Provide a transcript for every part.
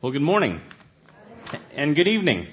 Well, good morning. And good evening.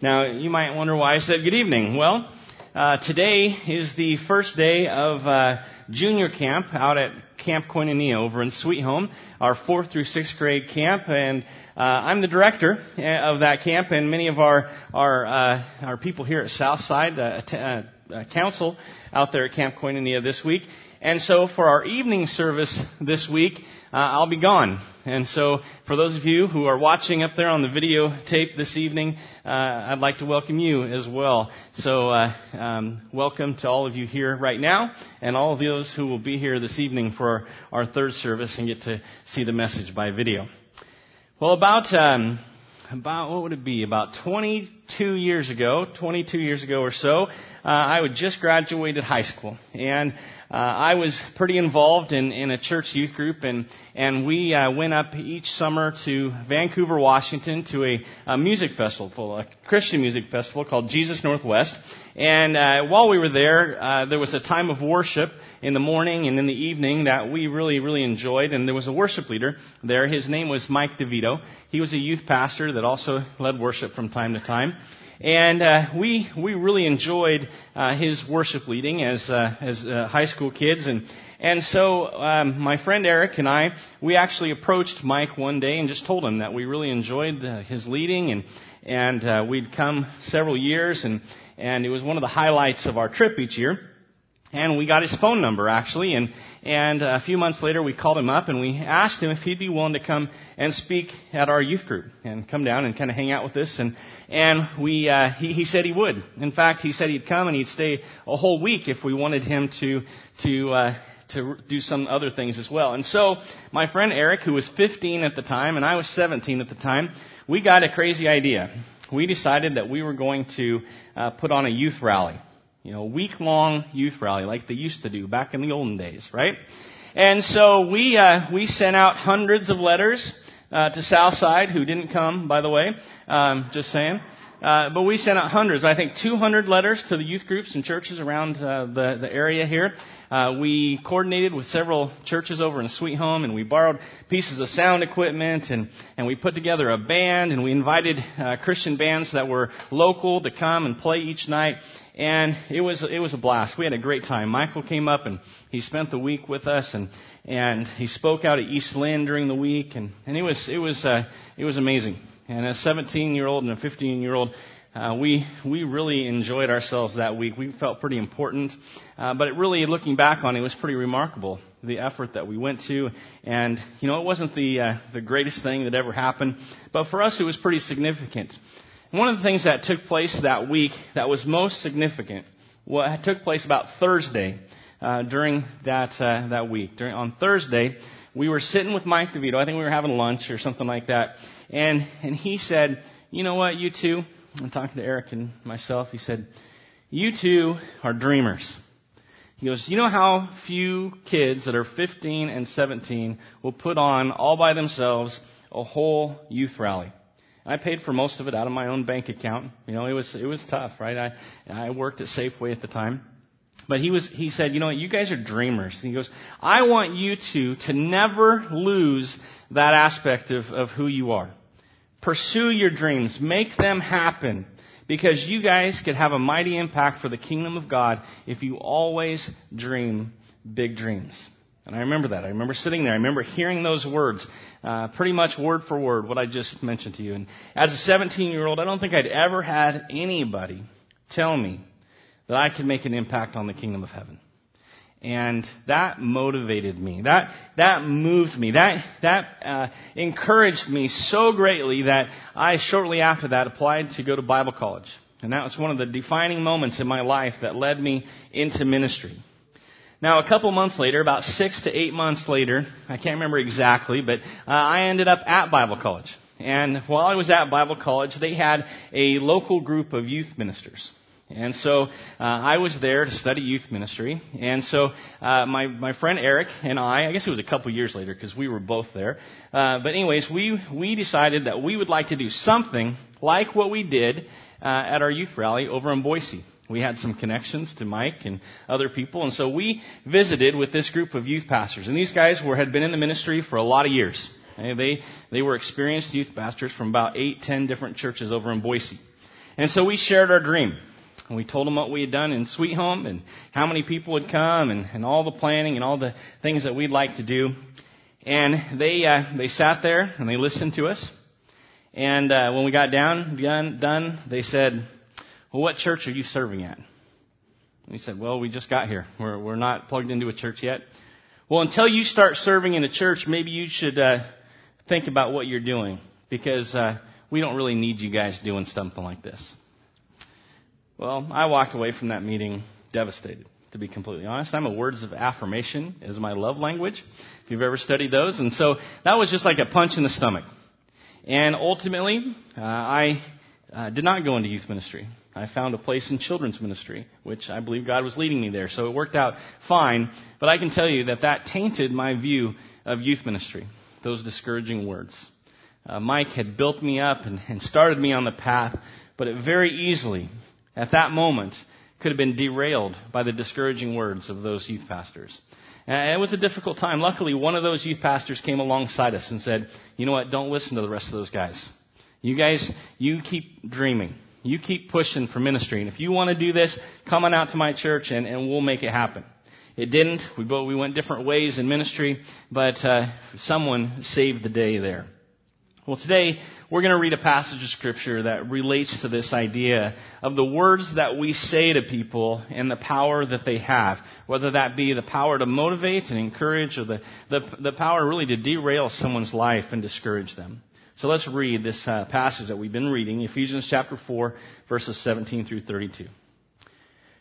Now, you might wonder why I said good evening. Well, uh, today is the first day of uh, junior camp out at Camp Koinonia over in Sweet Home, our fourth through sixth grade camp, and uh, I'm the director uh, of that camp, and many of our our uh, our people here at Southside uh, t- uh, Council out there at Camp Koinonia this week. And so for our evening service this week, I'll be gone. And so for those of you who are watching up there on the videotape this evening, uh, I'd like to welcome you as well. So uh, um, welcome to all of you here right now, and all of those who will be here this evening for our, our third service and get to see the message by video. Well, about um, about what would it be? About 22 years ago, 22 years ago or so, uh, I had just graduated high school, and uh, I was pretty involved in, in a church youth group, and and we uh, went up each summer to Vancouver, Washington, to a, a music festival, a Christian music festival called Jesus Northwest. And uh, while we were there, uh, there was a time of worship in the morning and in the evening that we really, really enjoyed. And there was a worship leader there. His name was Mike DeVito. He was a youth pastor that also led worship from time to time. And uh, we we really enjoyed uh, his worship leading as uh, as uh, high school kids, and and so um, my friend Eric and I we actually approached Mike one day and just told him that we really enjoyed uh, his leading, and and uh, we'd come several years, and and it was one of the highlights of our trip each year and we got his phone number actually and and a few months later we called him up and we asked him if he'd be willing to come and speak at our youth group and come down and kind of hang out with us and and we uh, he he said he would in fact he said he'd come and he'd stay a whole week if we wanted him to to uh, to do some other things as well. And so my friend Eric, who was 15 at the time, and I was 17 at the time, we got a crazy idea. We decided that we were going to uh, put on a youth rally you know, week long youth rally like they used to do back in the olden days, right? And so we uh, we sent out hundreds of letters uh, to Southside, who didn't come, by the way. Um, just saying. Uh, but we sent out hundreds, I think 200 letters to the youth groups and churches around uh, the, the area here. Uh, we coordinated with several churches over in Sweet Home and we borrowed pieces of sound equipment and, and we put together a band and we invited uh, Christian bands that were local to come and play each night. And it was, it was a blast. We had a great time. Michael came up and he spent the week with us and, and he spoke out at East Linn during the week and, and it was, it was, uh, it was amazing. And a 17 year old and a 15 year old, uh, we we really enjoyed ourselves that week. We felt pretty important, uh, but it really, looking back on it, was pretty remarkable the effort that we went to. And you know, it wasn't the uh, the greatest thing that ever happened, but for us, it was pretty significant. One of the things that took place that week that was most significant what took place about Thursday uh, during that uh, that week. During on Thursday, we were sitting with Mike DeVito. I think we were having lunch or something like that, and and he said, "You know what, you two, I'm talking to Eric and myself. He said, "You two are dreamers." He goes, "You know how few kids that are 15 and 17 will put on all by themselves a whole youth rally." I paid for most of it out of my own bank account. You know, it was it was tough, right? I I worked at Safeway at the time. But he was he said, "You know what? You guys are dreamers." he goes, "I want you two to never lose that aspect of of who you are. Pursue your dreams, make them happen." Because you guys could have a mighty impact for the kingdom of God if you always dream big dreams. And I remember that. I remember sitting there. I remember hearing those words, uh, pretty much word for word, what I just mentioned to you. And as a 17 year old, I don't think I'd ever had anybody tell me that I could make an impact on the kingdom of heaven. And that motivated me. That, that moved me. That, that uh, encouraged me so greatly that I shortly after that applied to go to Bible college. And that was one of the defining moments in my life that led me into ministry. Now, a couple months later, about six to eight months later, I can't remember exactly, but uh, I ended up at Bible college. And while I was at Bible college, they had a local group of youth ministers. And so uh, I was there to study youth ministry. And so uh, my my friend Eric and I, I guess it was a couple years later because we were both there. Uh, but anyways, we we decided that we would like to do something like what we did uh, at our youth rally over in Boise. We had some connections to Mike and other people, and so we visited with this group of youth pastors. And these guys were, had been in the ministry for a lot of years. They, they were experienced youth pastors from about eight, ten different churches over in Boise. And so we shared our dream. And we told them what we had done in Sweet Home and how many people would come and, and all the planning and all the things that we'd like to do. And they, uh, they sat there and they listened to us. And uh, when we got down, done, done, they said, well, what church are you serving at? And we said, well, we just got here. We're, we're not plugged into a church yet. Well, until you start serving in a church, maybe you should uh, think about what you're doing because uh, we don't really need you guys doing something like this. Well, I walked away from that meeting devastated, to be completely honest. I'm a words of affirmation is my love language, if you've ever studied those. And so that was just like a punch in the stomach. And ultimately, uh, I uh, did not go into youth ministry. I found a place in children's ministry, which I believe God was leading me there. So it worked out fine. But I can tell you that that tainted my view of youth ministry. Those discouraging words. Uh, Mike had built me up and, and started me on the path, but it very easily at that moment could have been derailed by the discouraging words of those youth pastors. And it was a difficult time. Luckily, one of those youth pastors came alongside us and said, you know what, don't listen to the rest of those guys. You guys, you keep dreaming. You keep pushing for ministry. And if you want to do this, come on out to my church and, and we'll make it happen. It didn't. We both, we went different ways in ministry, but uh, someone saved the day there. Well, today we're going to read a passage of scripture that relates to this idea of the words that we say to people and the power that they have, whether that be the power to motivate and encourage or the, the, the power really to derail someone's life and discourage them. So let's read this uh, passage that we've been reading, Ephesians chapter 4, verses 17 through 32.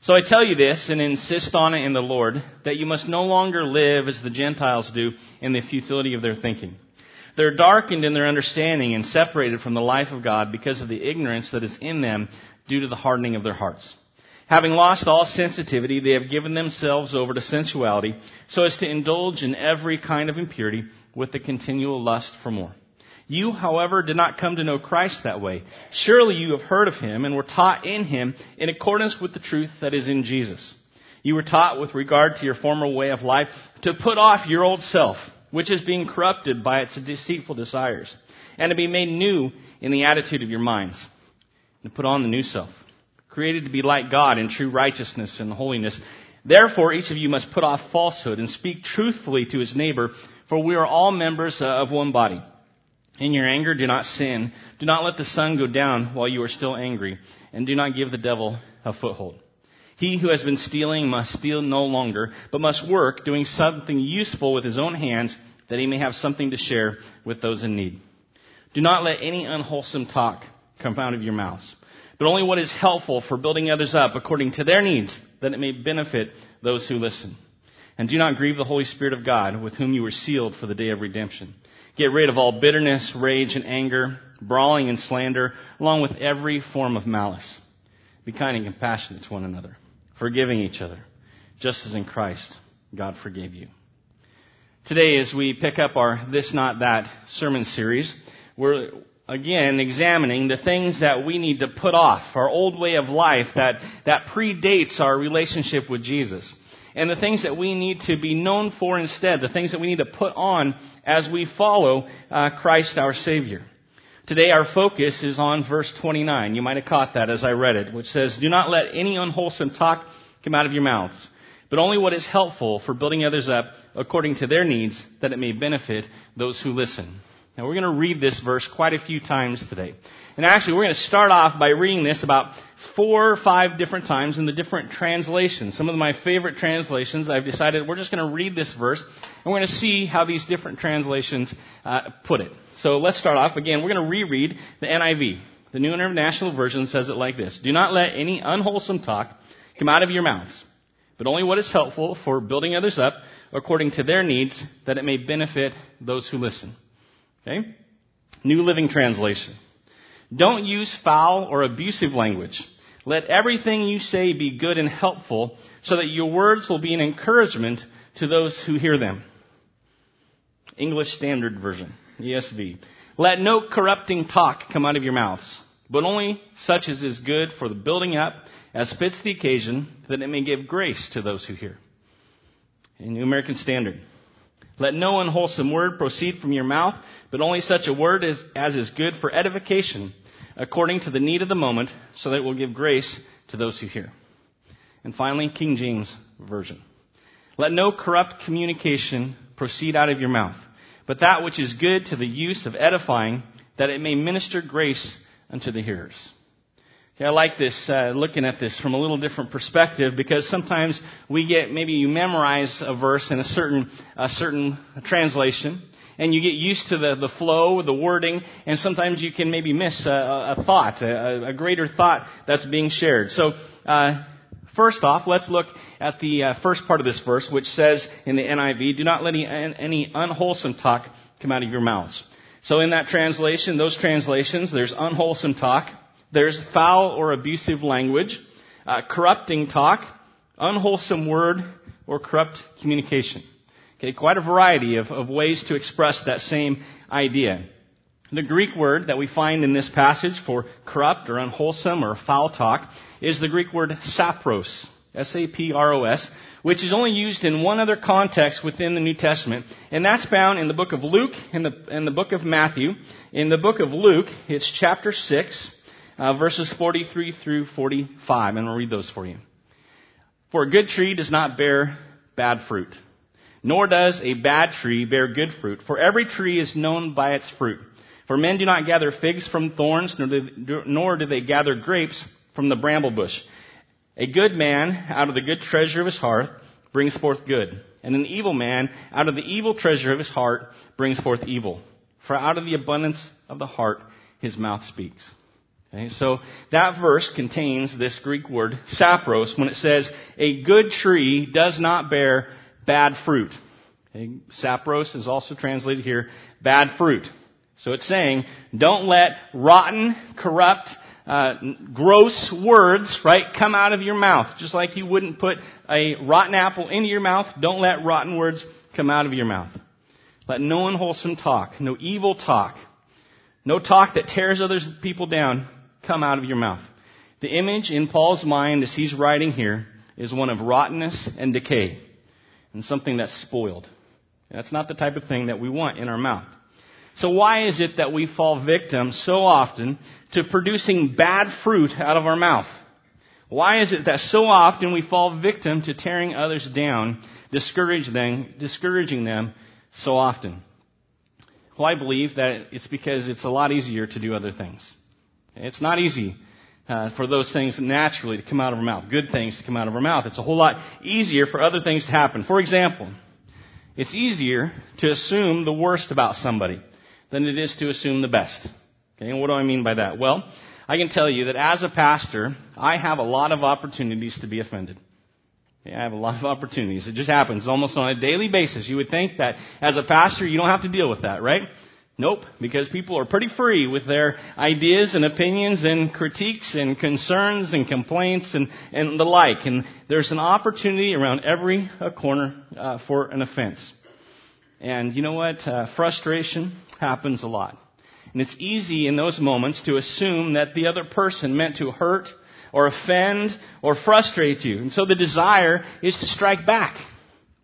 So I tell you this and insist on it in the Lord that you must no longer live as the Gentiles do in the futility of their thinking. They're darkened in their understanding and separated from the life of God because of the ignorance that is in them due to the hardening of their hearts. Having lost all sensitivity, they have given themselves over to sensuality so as to indulge in every kind of impurity with the continual lust for more. You, however, did not come to know Christ that way. Surely you have heard of him and were taught in him in accordance with the truth that is in Jesus. You were taught with regard to your former way of life to put off your old self which is being corrupted by its deceitful desires, and to be made new in the attitude of your minds, and to put on the new self, created to be like God in true righteousness and holiness. Therefore, each of you must put off falsehood and speak truthfully to his neighbor, for we are all members of one body. In your anger, do not sin. Do not let the sun go down while you are still angry, and do not give the devil a foothold. He who has been stealing must steal no longer, but must work, doing something useful with his own hands, that he may have something to share with those in need. Do not let any unwholesome talk come out of your mouths, but only what is helpful for building others up according to their needs, that it may benefit those who listen. And do not grieve the Holy Spirit of God, with whom you were sealed for the day of redemption. Get rid of all bitterness, rage, and anger, brawling and slander, along with every form of malice. Be kind and compassionate to one another forgiving each other, just as in Christ God forgave you. Today, as we pick up our This Not That sermon series, we're again examining the things that we need to put off, our old way of life that, that predates our relationship with Jesus. And the things that we need to be known for instead, the things that we need to put on as we follow uh, Christ our Savior. Today our focus is on verse 29. You might have caught that as I read it, which says, Do not let any unwholesome talk come out of your mouths, but only what is helpful for building others up according to their needs, that it may benefit those who listen. Now we're going to read this verse quite a few times today. And actually we're going to start off by reading this about four or five different times in the different translations. Some of my favorite translations, I've decided we're just going to read this verse and we're going to see how these different translations uh, put it. So let's start off again. We're going to reread the NIV. The New International Version says it like this. Do not let any unwholesome talk come out of your mouths, but only what is helpful for building others up according to their needs that it may benefit those who listen. Okay? New Living Translation. Don't use foul or abusive language. Let everything you say be good and helpful so that your words will be an encouragement to those who hear them. English Standard Version, ESV. Let no corrupting talk come out of your mouths, but only such as is good for the building up as fits the occasion that it may give grace to those who hear. In New American Standard. Let no unwholesome word proceed from your mouth, but only such a word as, as is good for edification, according to the need of the moment, so that it will give grace to those who hear. And finally, King James Version. Let no corrupt communication proceed out of your mouth, but that which is good to the use of edifying, that it may minister grace unto the hearers. Okay, I like this, uh, looking at this from a little different perspective because sometimes we get, maybe you memorize a verse in a certain, a certain translation and you get used to the, the flow, the wording, and sometimes you can maybe miss a, a thought, a, a, greater thought that's being shared. So, uh, first off, let's look at the uh, first part of this verse, which says in the NIV, do not let any, any unwholesome talk come out of your mouths. So in that translation, those translations, there's unwholesome talk, there's foul or abusive language, uh, corrupting talk, unwholesome word, or corrupt communication. Okay, quite a variety of, of ways to express that same idea. The Greek word that we find in this passage for corrupt or unwholesome or foul talk is the Greek word sapros. S-A-P-R-O-S, which is only used in one other context within the New Testament, and that's found in the book of Luke and the, in the book of Matthew. In the book of Luke, it's chapter 6, uh, verses 43 through 45, and I'll read those for you. For a good tree does not bear bad fruit, nor does a bad tree bear good fruit, for every tree is known by its fruit. For men do not gather figs from thorns, nor do, nor do they gather grapes from the bramble bush. A good man out of the good treasure of his heart brings forth good, and an evil man out of the evil treasure of his heart brings forth evil. For out of the abundance of the heart his mouth speaks. Okay, so that verse contains this Greek word, sapros, when it says, a good tree does not bear bad fruit. Okay, sapros is also translated here, bad fruit. So it's saying, don't let rotten, corrupt, uh, gross words, right, come out of your mouth. Just like you wouldn't put a rotten apple into your mouth, don't let rotten words come out of your mouth. Let no unwholesome talk, no evil talk, no talk that tears other people down come out of your mouth. The image in Paul's mind as he's writing here is one of rottenness and decay and something that's spoiled. That's not the type of thing that we want in our mouth. So why is it that we fall victim so often to producing bad fruit out of our mouth? Why is it that so often we fall victim to tearing others down, them, discouraging them so often? Well, I believe that it's because it's a lot easier to do other things. It's not easy uh, for those things naturally to come out of our mouth, good things to come out of our mouth. It's a whole lot easier for other things to happen. For example, it's easier to assume the worst about somebody than it is to assume the best. Okay, and what do I mean by that? Well, I can tell you that as a pastor, I have a lot of opportunities to be offended. Okay, I have a lot of opportunities. It just happens almost on a daily basis. You would think that as a pastor, you don't have to deal with that, right? Nope, because people are pretty free with their ideas and opinions and critiques and concerns and complaints and, and the like. And there's an opportunity around every uh, corner uh, for an offense. And you know what? Uh, frustration happens a lot. And it's easy in those moments to assume that the other person meant to hurt or offend or frustrate you. And so the desire is to strike back,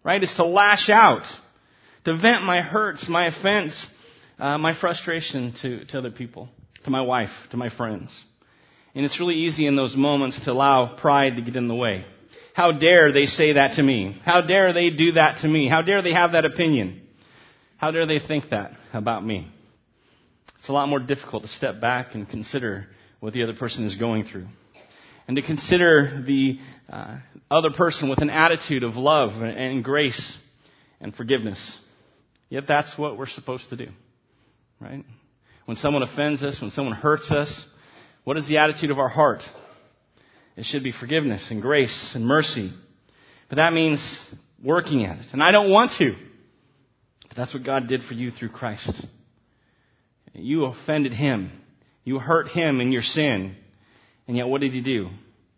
right? Is to lash out, to vent my hurts, my offense uh, my frustration to, to other people, to my wife, to my friends. And it's really easy in those moments to allow pride to get in the way. How dare they say that to me? How dare they do that to me? How dare they have that opinion? How dare they think that about me? It's a lot more difficult to step back and consider what the other person is going through. And to consider the uh, other person with an attitude of love and grace and forgiveness. Yet that's what we're supposed to do right? When someone offends us, when someone hurts us, what is the attitude of our heart? It should be forgiveness and grace and mercy. But that means working at it. And I don't want to. But that's what God did for you through Christ. You offended Him. You hurt Him in your sin. And yet what did He do?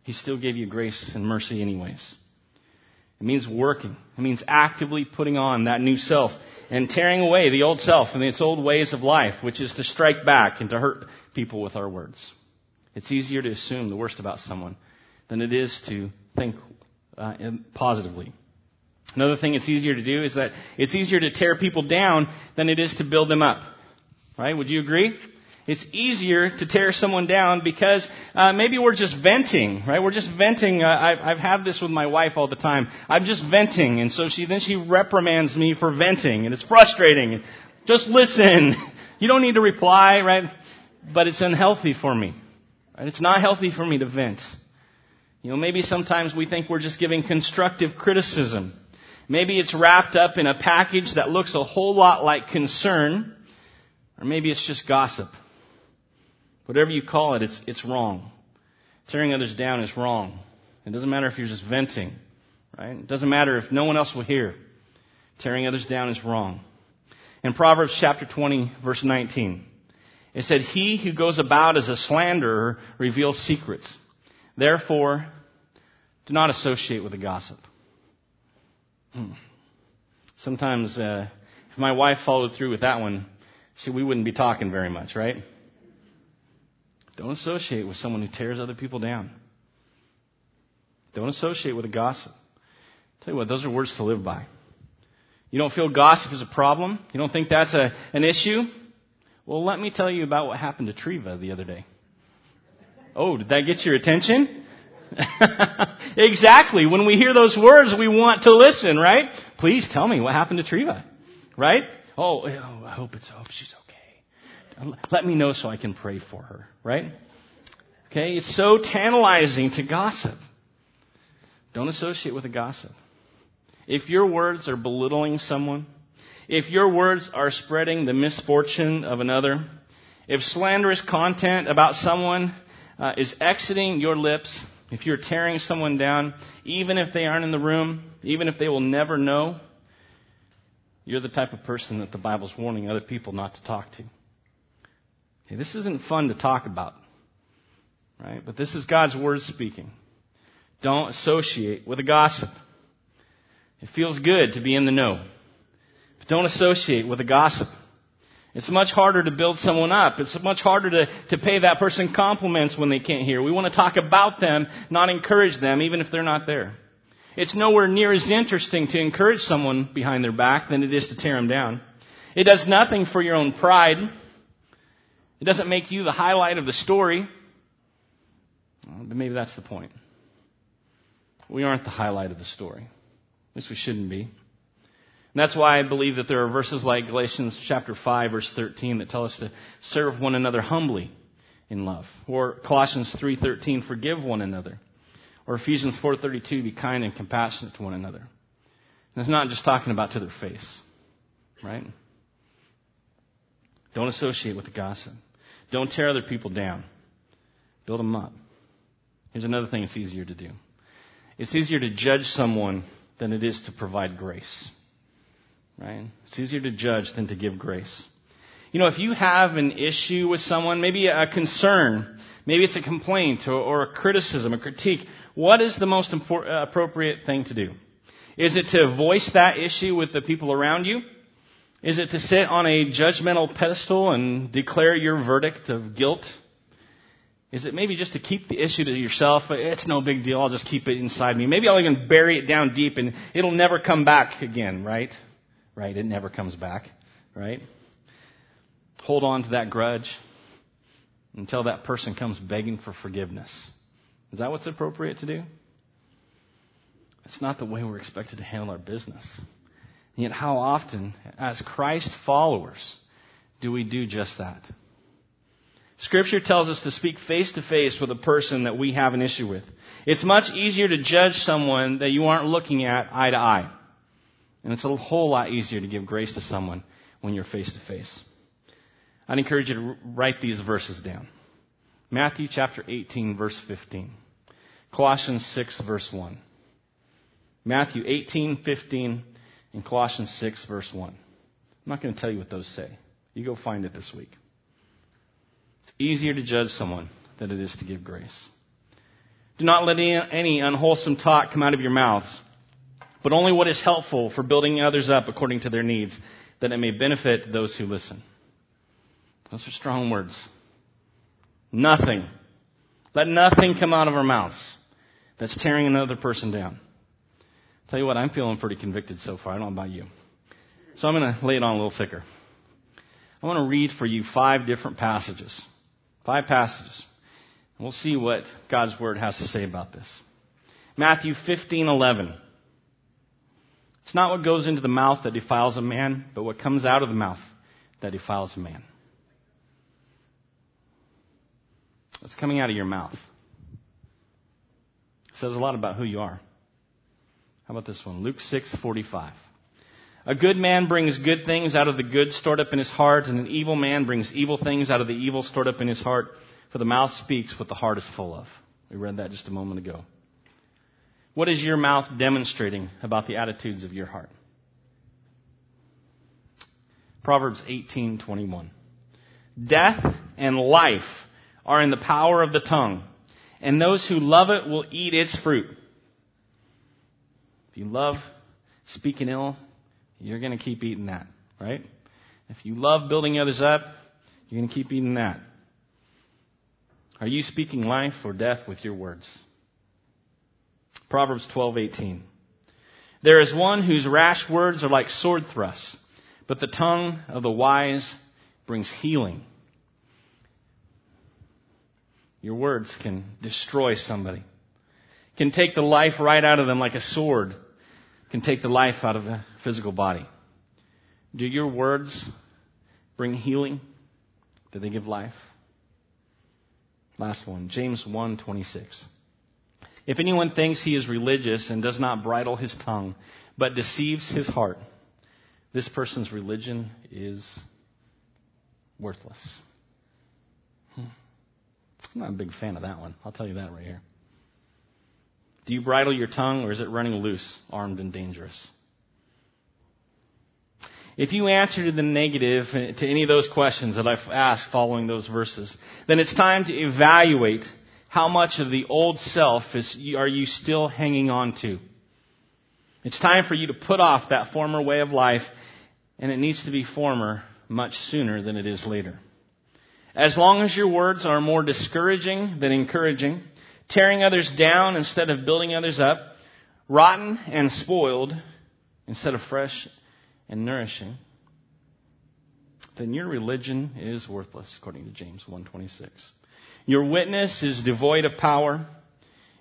He still gave you grace and mercy anyways. It means working. It means actively putting on that new self and tearing away the old self and its old ways of life, which is to strike back and to hurt people with our words. It's easier to assume the worst about someone than it is to think uh, positively. Another thing it's easier to do is that it's easier to tear people down than it is to build them up. Right? Would you agree? It's easier to tear someone down because uh, maybe we're just venting, right? We're just venting. Uh, I've, I've had this with my wife all the time. I'm just venting, and so she then she reprimands me for venting, and it's frustrating. Just listen. You don't need to reply, right? But it's unhealthy for me. Right? It's not healthy for me to vent. You know, maybe sometimes we think we're just giving constructive criticism. Maybe it's wrapped up in a package that looks a whole lot like concern, or maybe it's just gossip. Whatever you call it, it's, it's wrong. Tearing others down is wrong. It doesn't matter if you're just venting, right? It doesn't matter if no one else will hear. Tearing others down is wrong. In Proverbs chapter 20, verse 19, it said, He who goes about as a slanderer reveals secrets. Therefore, do not associate with a gossip. Hmm. Sometimes, uh, if my wife followed through with that one, she, we wouldn't be talking very much, right? Don't associate with someone who tears other people down. Don't associate with a gossip. Tell you what, those are words to live by. You don't feel gossip is a problem? You don't think that's a, an issue? Well, let me tell you about what happened to Treva the other day. Oh, did that get your attention? exactly. When we hear those words, we want to listen, right? Please tell me what happened to Treva, right? Oh, oh I hope it's, I hope she's let me know so I can pray for her, right? Okay, it's so tantalizing to gossip. Don't associate with a gossip. If your words are belittling someone, if your words are spreading the misfortune of another, if slanderous content about someone uh, is exiting your lips, if you're tearing someone down, even if they aren't in the room, even if they will never know, you're the type of person that the Bible's warning other people not to talk to. Okay, this isn't fun to talk about, right? But this is God's word speaking. Don't associate with a gossip. It feels good to be in the know. But don't associate with a gossip. It's much harder to build someone up. It's much harder to, to pay that person compliments when they can't hear. We want to talk about them, not encourage them, even if they're not there. It's nowhere near as interesting to encourage someone behind their back than it is to tear them down. It does nothing for your own pride. It doesn't make you the highlight of the story. But maybe that's the point. We aren't the highlight of the story. At least we shouldn't be. And that's why I believe that there are verses like Galatians chapter 5 verse 13 that tell us to serve one another humbly in love. Or Colossians 3:13 forgive one another. Or Ephesians 4:32 be kind and compassionate to one another. And it's not just talking about to their face, right? Don't associate with the gossip. Don't tear other people down. Build them up. Here's another thing it's easier to do. It's easier to judge someone than it is to provide grace. Right? It's easier to judge than to give grace. You know, if you have an issue with someone, maybe a concern, maybe it's a complaint or, or a criticism, a critique, what is the most uh, appropriate thing to do? Is it to voice that issue with the people around you? Is it to sit on a judgmental pedestal and declare your verdict of guilt? Is it maybe just to keep the issue to yourself? It's no big deal. I'll just keep it inside me. Maybe I'll even bury it down deep and it'll never come back again, right? Right? It never comes back, right? Hold on to that grudge until that person comes begging for forgiveness. Is that what's appropriate to do? It's not the way we're expected to handle our business. Yet, how often, as Christ followers, do we do just that? Scripture tells us to speak face to face with a person that we have an issue with. It's much easier to judge someone that you aren't looking at eye to eye. And it's a whole lot easier to give grace to someone when you're face to face. I'd encourage you to write these verses down. Matthew chapter 18 verse 15. Colossians 6 verse 1. Matthew 18, 15, in Colossians 6, verse 1. I'm not going to tell you what those say. You go find it this week. It's easier to judge someone than it is to give grace. Do not let any unwholesome talk come out of your mouths, but only what is helpful for building others up according to their needs, that it may benefit those who listen. Those are strong words. Nothing. Let nothing come out of our mouths that's tearing another person down Tell you what, I'm feeling pretty convicted so far. I don't know about you. So I'm going to lay it on a little thicker. I want to read for you five different passages. Five passages. And we'll see what God's Word has to say about this. Matthew 15:11. It's not what goes into the mouth that defiles a man, but what comes out of the mouth that defiles a man. What's coming out of your mouth? It says a lot about who you are. How about this one? Luke 6:45. A good man brings good things out of the good stored up in his heart, and an evil man brings evil things out of the evil stored up in his heart, for the mouth speaks what the heart is full of. We read that just a moment ago. What is your mouth demonstrating about the attitudes of your heart? Proverbs 18:21. Death and life are in the power of the tongue, and those who love it will eat its fruit. You love speaking ill, you're going to keep eating that, right? If you love building others up, you're going to keep eating that. Are you speaking life or death with your words? Proverbs 12:18. There is one whose rash words are like sword thrusts, but the tongue of the wise brings healing. Your words can destroy somebody. Can take the life right out of them like a sword. Can take the life out of a physical body. Do your words bring healing? Do they give life? Last one, James 1:26. If anyone thinks he is religious and does not bridle his tongue, but deceives his heart, this person's religion is worthless. Hmm. I'm not a big fan of that one. I'll tell you that right here. Do you bridle your tongue or is it running loose, armed and dangerous? If you answer to the negative uh, to any of those questions that I've asked following those verses, then it's time to evaluate how much of the old self is, are you still hanging on to. It's time for you to put off that former way of life, and it needs to be former much sooner than it is later. As long as your words are more discouraging than encouraging, tearing others down instead of building others up, rotten and spoiled instead of fresh and nourishing, then your religion is worthless, according to James 1:26. Your witness is devoid of power,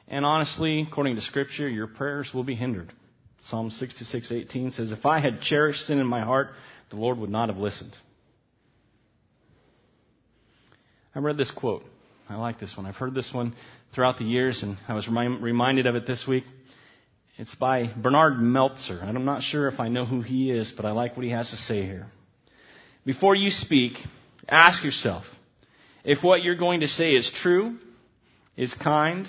and honestly, according to Scripture, your prayers will be hindered. Psalm 66:18 says, "If I had cherished sin in my heart, the Lord would not have listened." I read this quote. I like this one. I've heard this one throughout the years, and I was reminded of it this week. It's by Bernard Meltzer. I'm not sure if I know who he is, but I like what he has to say here. Before you speak, ask yourself if what you're going to say is true, is kind,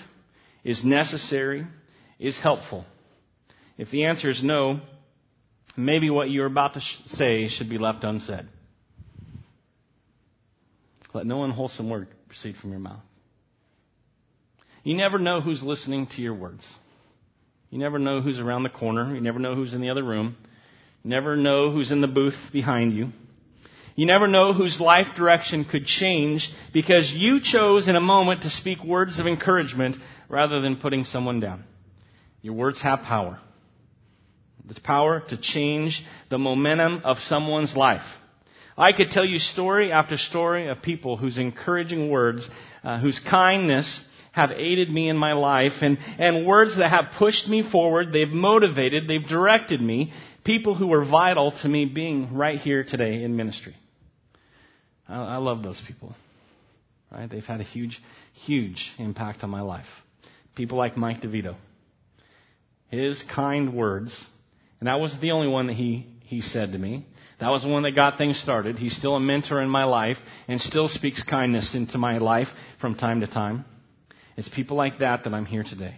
is necessary, is helpful. If the answer is no, maybe what you're about to say should be left unsaid. Let no unwholesome word proceed from your mouth. You never know who's listening to your words. You never know who's around the corner. You never know who's in the other room. You never know who's in the booth behind you. You never know whose life direction could change because you chose in a moment to speak words of encouragement rather than putting someone down. Your words have power. The power to change the momentum of someone's life. I could tell you story after story of people whose encouraging words, uh, whose kindness have aided me in my life, and, and words that have pushed me forward, they've motivated, they've directed me, people who were vital to me being right here today in ministry. I, I love those people. Right? They've had a huge, huge impact on my life. People like Mike DeVito. His kind words, and that wasn't the only one that he, he said to me. That was the one that got things started. He's still a mentor in my life and still speaks kindness into my life from time to time. It's people like that that I'm here today.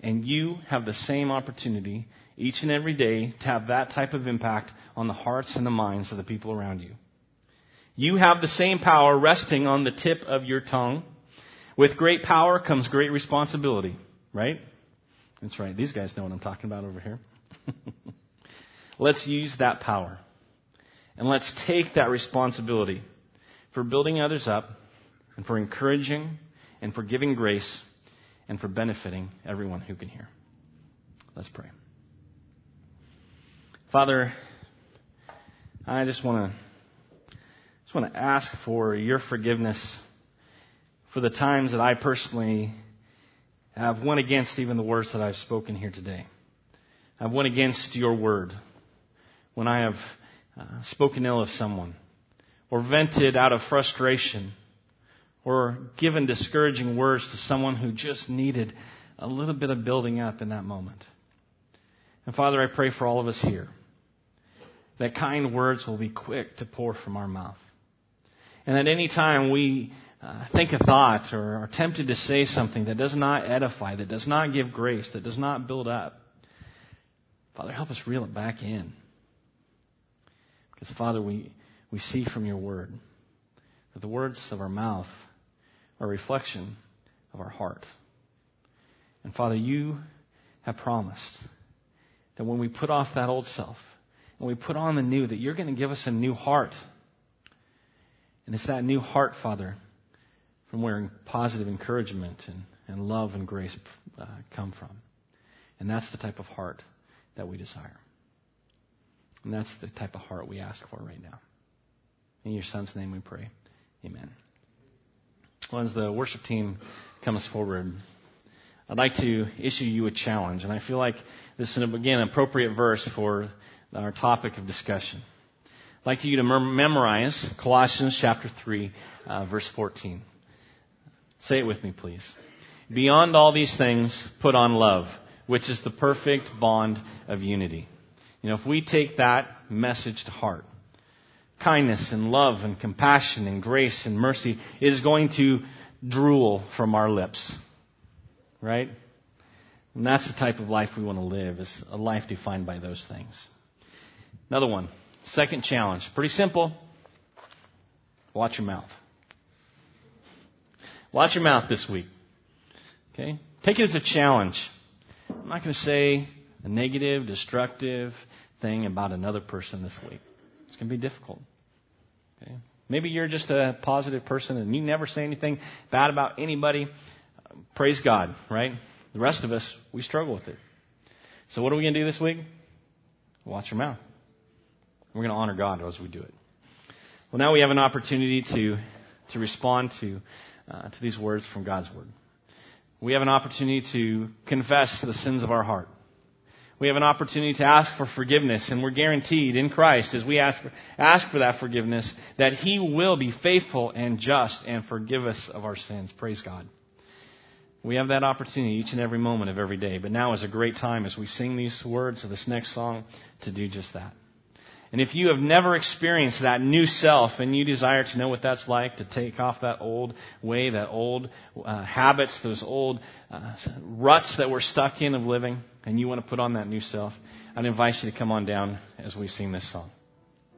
And you have the same opportunity each and every day to have that type of impact on the hearts and the minds of the people around you. You have the same power resting on the tip of your tongue. With great power comes great responsibility, right? That's right. These guys know what I'm talking about over here. Let's use that power. And let's take that responsibility for building others up and for encouraging and for giving grace and for benefiting everyone who can hear. Let's pray. Father, I just want to just want to ask for your forgiveness for the times that I personally have went against even the words that I've spoken here today. I've went against your word when I have uh, spoken ill of someone or vented out of frustration or given discouraging words to someone who just needed a little bit of building up in that moment. And Father, I pray for all of us here that kind words will be quick to pour from our mouth. And at any time we uh, think a thought or are tempted to say something that does not edify, that does not give grace, that does not build up, Father, help us reel it back in. Because, Father, we, we see from your word that the words of our mouth are a reflection of our heart. And, Father, you have promised that when we put off that old self and we put on the new, that you're going to give us a new heart. And it's that new heart, Father, from where positive encouragement and, and love and grace uh, come from. And that's the type of heart that we desire. And that's the type of heart we ask for right now. In your son's name we pray. Amen. Well, as the worship team comes forward, I'd like to issue you a challenge. And I feel like this is, again, an appropriate verse for our topic of discussion. I'd like you to memorize Colossians chapter 3, uh, verse 14. Say it with me, please. Beyond all these things, put on love, which is the perfect bond of unity. You know, if we take that message to heart, kindness and love and compassion and grace and mercy is going to drool from our lips. Right? And that's the type of life we want to live, is a life defined by those things. Another one. Second challenge. Pretty simple. Watch your mouth. Watch your mouth this week. Okay? Take it as a challenge. I'm not going to say a negative, destructive thing about another person this week. It's going to be difficult. Okay? Maybe you're just a positive person and you never say anything bad about anybody. Praise God, right? The rest of us, we struggle with it. So what are we going to do this week? Watch your mouth. We're going to honor God as we do it. Well, now we have an opportunity to, to respond to, uh, to these words from God's Word. We have an opportunity to confess the sins of our heart. We have an opportunity to ask for forgiveness, and we're guaranteed in Christ, as we ask for, ask for that forgiveness, that He will be faithful and just and forgive us of our sins. Praise God. We have that opportunity each and every moment of every day. But now is a great time as we sing these words of this next song to do just that. And if you have never experienced that new self and you desire to know what that's like, to take off that old way, that old uh, habits, those old uh, ruts that we're stuck in of living, and you want to put on that new self, I'd invite you to come on down as we sing this song.